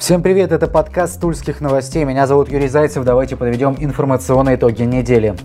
Всем привет, это подкаст Тульских новостей. Меня зовут Юрий Зайцев. Давайте подведем информационные итоги недели.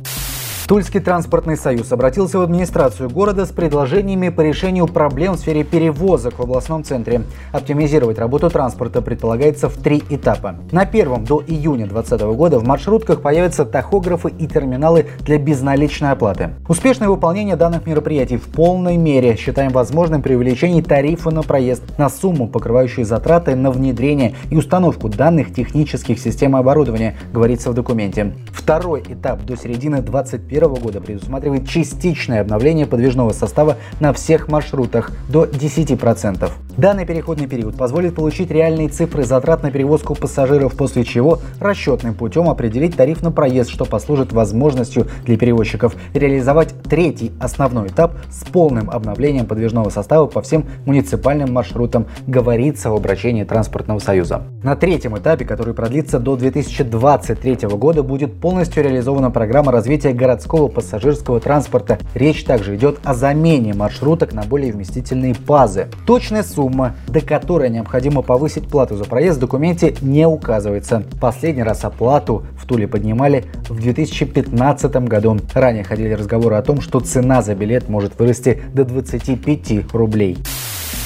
Тульский транспортный союз обратился в администрацию города с предложениями по решению проблем в сфере перевозок в областном центре. Оптимизировать работу транспорта предполагается в три этапа. На первом до июня 2020 года в маршрутках появятся тахографы и терминалы для безналичной оплаты. Успешное выполнение данных мероприятий в полной мере считаем возможным при увеличении тарифа на проезд на сумму, покрывающую затраты на внедрение и установку данных технических систем и оборудования, говорится в документе. Второй этап до середины 2021 2021 года предусматривает частичное обновление подвижного состава на всех маршрутах до 10%. Данный переходный период позволит получить реальные цифры затрат на перевозку пассажиров, после чего расчетным путем определить тариф на проезд, что послужит возможностью для перевозчиков реализовать третий основной этап с полным обновлением подвижного состава по всем муниципальным маршрутам, говорится в обращении Транспортного союза. На третьем этапе, который продлится до 2023 года, будет полностью реализована программа развития городского пассажирского транспорта. Речь также идет о замене маршруток на более вместительные пазы. Точная сумма, до которой необходимо повысить плату за проезд в документе не указывается. Последний раз оплату в Туле поднимали в 2015 году. Ранее ходили разговоры о том, что цена за билет может вырасти до 25 рублей.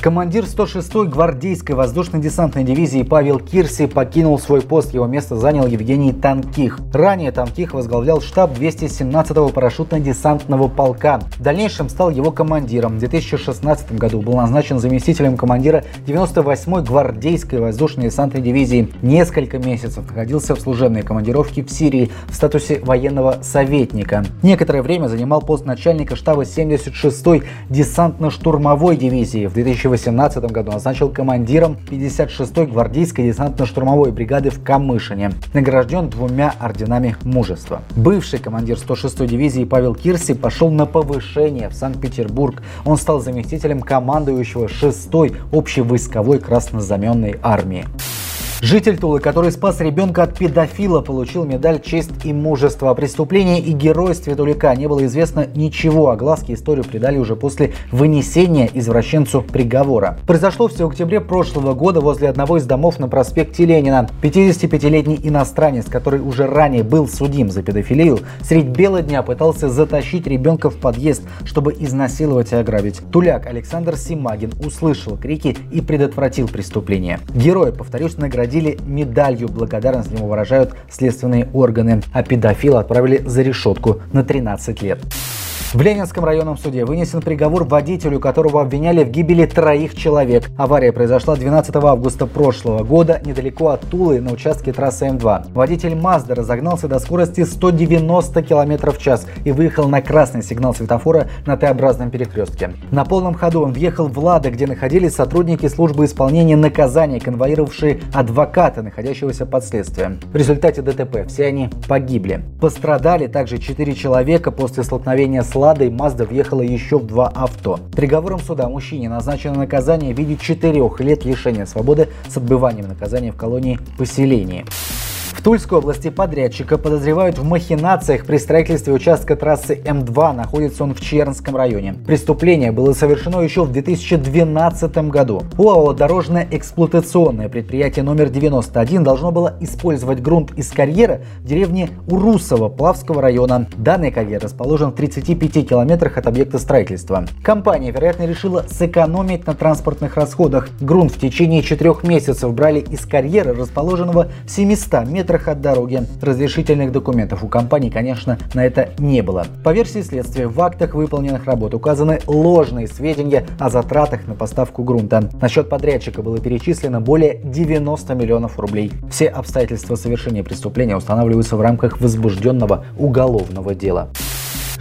Командир 106-й гвардейской воздушно-десантной дивизии Павел Кирси покинул свой пост. Его место занял Евгений Танких. Ранее Танких возглавлял штаб 217-го парашютно-десантного полка. В дальнейшем стал его командиром. В 2016 году был назначен заместителем командира 98-й гвардейской воздушно-десантной дивизии. Несколько месяцев находился в служебной командировке в Сирии в статусе военного советника. Некоторое время занимал пост начальника штаба 76-й десантно-штурмовой дивизии. В 2000 2018 году назначил командиром 56-й гвардейской десантно-штурмовой бригады в Камышине. Награжден двумя орденами мужества. Бывший командир 106-й дивизии Павел Кирси пошел на повышение в Санкт-Петербург. Он стал заместителем командующего 6-й общевойсковой краснозаменной армии. Житель Тулы, который спас ребенка от педофила, получил медаль «Честь и мужество». О преступлении и геройстве Тулика не было известно ничего. Огласки историю придали уже после вынесения извращенцу приговора. Произошло все в октябре прошлого года возле одного из домов на проспекте Ленина. 55-летний иностранец, который уже ранее был судим за педофилию, средь бела дня пытался затащить ребенка в подъезд, чтобы изнасиловать и ограбить. Туляк Александр Симагин услышал крики и предотвратил преступление. Героя, повторюсь, наградили наградили медалью. Благодарность ему выражают следственные органы. А педофила отправили за решетку на 13 лет. В Ленинском районном суде вынесен приговор водителю, которого обвиняли в гибели троих человек. Авария произошла 12 августа прошлого года недалеко от Тулы на участке трассы М2. Водитель Мазда разогнался до скорости 190 км в час и выехал на красный сигнал светофора на Т-образном перекрестке. На полном ходу он въехал в Лада, где находились сотрудники службы исполнения наказания, конвоировавшие адвоката, находящегося под следствием. В результате ДТП все они погибли. Пострадали также 4 человека после столкновения с Ладой Мазда въехала еще в два авто. Приговором суда мужчине назначено наказание в виде четырех лет лишения свободы с отбыванием наказания в колонии поселения. В Тульской области подрядчика подозревают в махинациях при строительстве участка трассы М2. Находится он в Чернском районе. Преступление было совершено еще в 2012 году. УАО «Дорожное эксплуатационное предприятие номер 91» должно было использовать грунт из карьера в деревне Урусово Плавского района. Данный карьер расположен в 35 километрах от объекта строительства. Компания, вероятно, решила сэкономить на транспортных расходах. Грунт в течение четырех месяцев брали из карьера, расположенного в 700 метрах метрах от дороги. Разрешительных документов у компании, конечно, на это не было. По версии следствия, в актах выполненных работ указаны ложные сведения о затратах на поставку грунта. На счет подрядчика было перечислено более 90 миллионов рублей. Все обстоятельства совершения преступления устанавливаются в рамках возбужденного уголовного дела.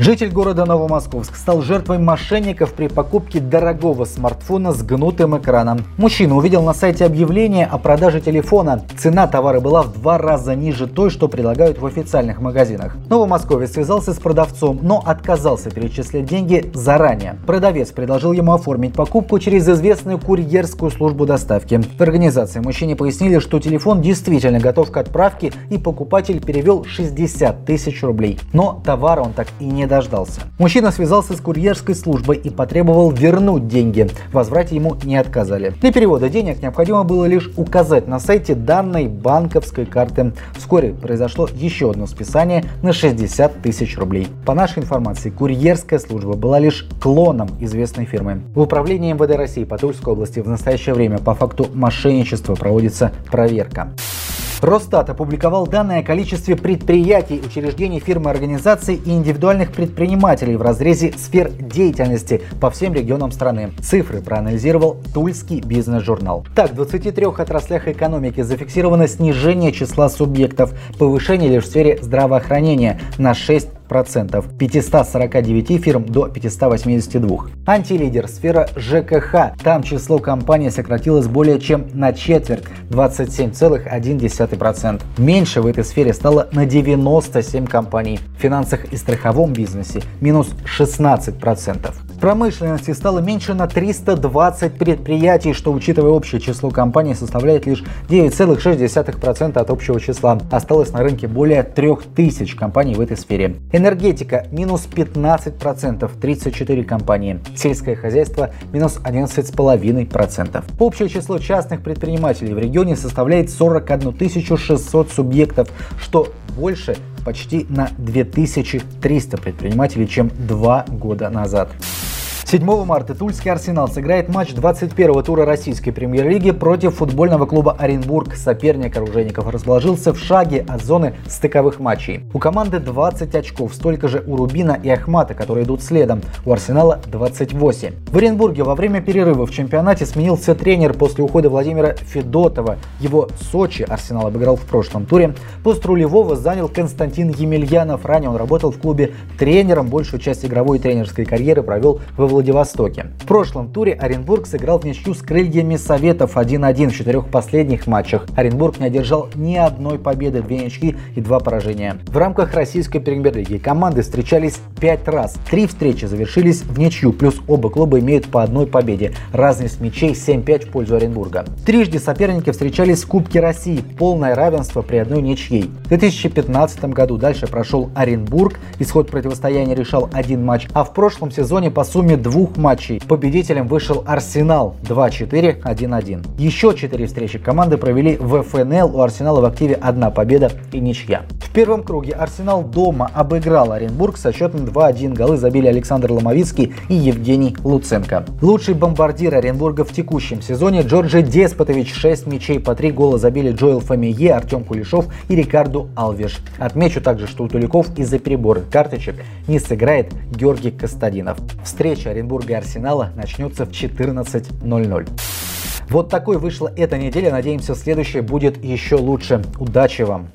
Житель города Новомосковск стал жертвой мошенников при покупке дорогого смартфона с гнутым экраном. Мужчина увидел на сайте объявление о продаже телефона. Цена товара была в два раза ниже той, что предлагают в официальных магазинах. Новомосковец связался с продавцом, но отказался перечислять деньги заранее. Продавец предложил ему оформить покупку через известную курьерскую службу доставки. В организации мужчине пояснили, что телефон действительно готов к отправке и покупатель перевел 60 тысяч рублей. Но товара он так и не дождался. Мужчина связался с курьерской службой и потребовал вернуть деньги. Возврате ему не отказали. Для перевода денег необходимо было лишь указать на сайте данной банковской карты. Вскоре произошло еще одно списание на 60 тысяч рублей. По нашей информации, курьерская служба была лишь клоном известной фирмы. В управлении МВД России по Тульской области в настоящее время по факту мошенничества проводится проверка. Росстат опубликовал данные о количестве предприятий, учреждений, фирм и организаций и индивидуальных предпринимателей в разрезе сфер деятельности по всем регионам страны. Цифры проанализировал Тульский бизнес-журнал. Так, в 23 отраслях экономики зафиксировано снижение числа субъектов, повышение лишь в сфере здравоохранения на 6 процентов 549 фирм до 582. Антилидер сфера ЖКХ. Там число компаний сократилось более чем на четверть 27,1%. Меньше в этой сфере стало на 97 компаний. В финансах и страховом бизнесе минус 16%. Промышленности стало меньше на 320 предприятий, что, учитывая общее число компаний, составляет лишь 9,6% от общего числа. Осталось на рынке более 3000 компаний в этой сфере. Энергетика минус 15%, 34 компании. Сельское хозяйство минус 11,5%. Общее число частных предпринимателей в регионе составляет 41 600 субъектов, что больше почти на 2300 предпринимателей, чем два года назад. 7 марта Тульский Арсенал сыграет матч 21-го тура российской премьер-лиги против футбольного клуба Оренбург. Соперник оружейников расположился в шаге от зоны стыковых матчей. У команды 20 очков, столько же у Рубина и Ахмата, которые идут следом. У Арсенала 28. В Оренбурге во время перерыва в чемпионате сменился тренер после ухода Владимира Федотова. Его Сочи Арсенал обыграл в прошлом туре. Пост рулевого занял Константин Емельянов. Ранее он работал в клубе тренером. Большую часть игровой и тренерской карьеры провел во Владивостоке. В прошлом туре Оренбург сыграл в ничью с крыльями Советов 1-1 в четырех последних матчах. Оренбург не одержал ни одной победы, две ничьи и два поражения. В рамках российской премьер-лиги команды встречались пять раз. Три встречи завершились в ничью, плюс оба клуба имеют по одной победе. Разность мячей 7-5 в пользу Оренбурга. Трижды соперники встречались в Кубке России, полное равенство при одной ничьей. В 2015 году дальше прошел Оренбург, исход противостояния решал один матч, а в прошлом сезоне по сумме двух матчей. Победителем вышел Арсенал 2-4, 1-1. Еще четыре встречи команды провели в ФНЛ. У Арсенала в активе одна победа и ничья. В первом круге Арсенал дома обыграл Оренбург со счетом 2-1. Голы забили Александр Ломовицкий и Евгений Луценко. Лучший бомбардир Оренбурга в текущем сезоне Джорджи Деспотович 6 мячей по 3 гола забили Джоэл Фамие, Артем Кулешов и Рикарду Алвеш. Отмечу также, что у Туликов из-за перебора карточек не сыграет Георгий Кастадинов. Встреча Оренбурга и Арсенала начнется в 14.00. Вот такой вышла эта неделя. Надеемся, следующая будет еще лучше. Удачи вам!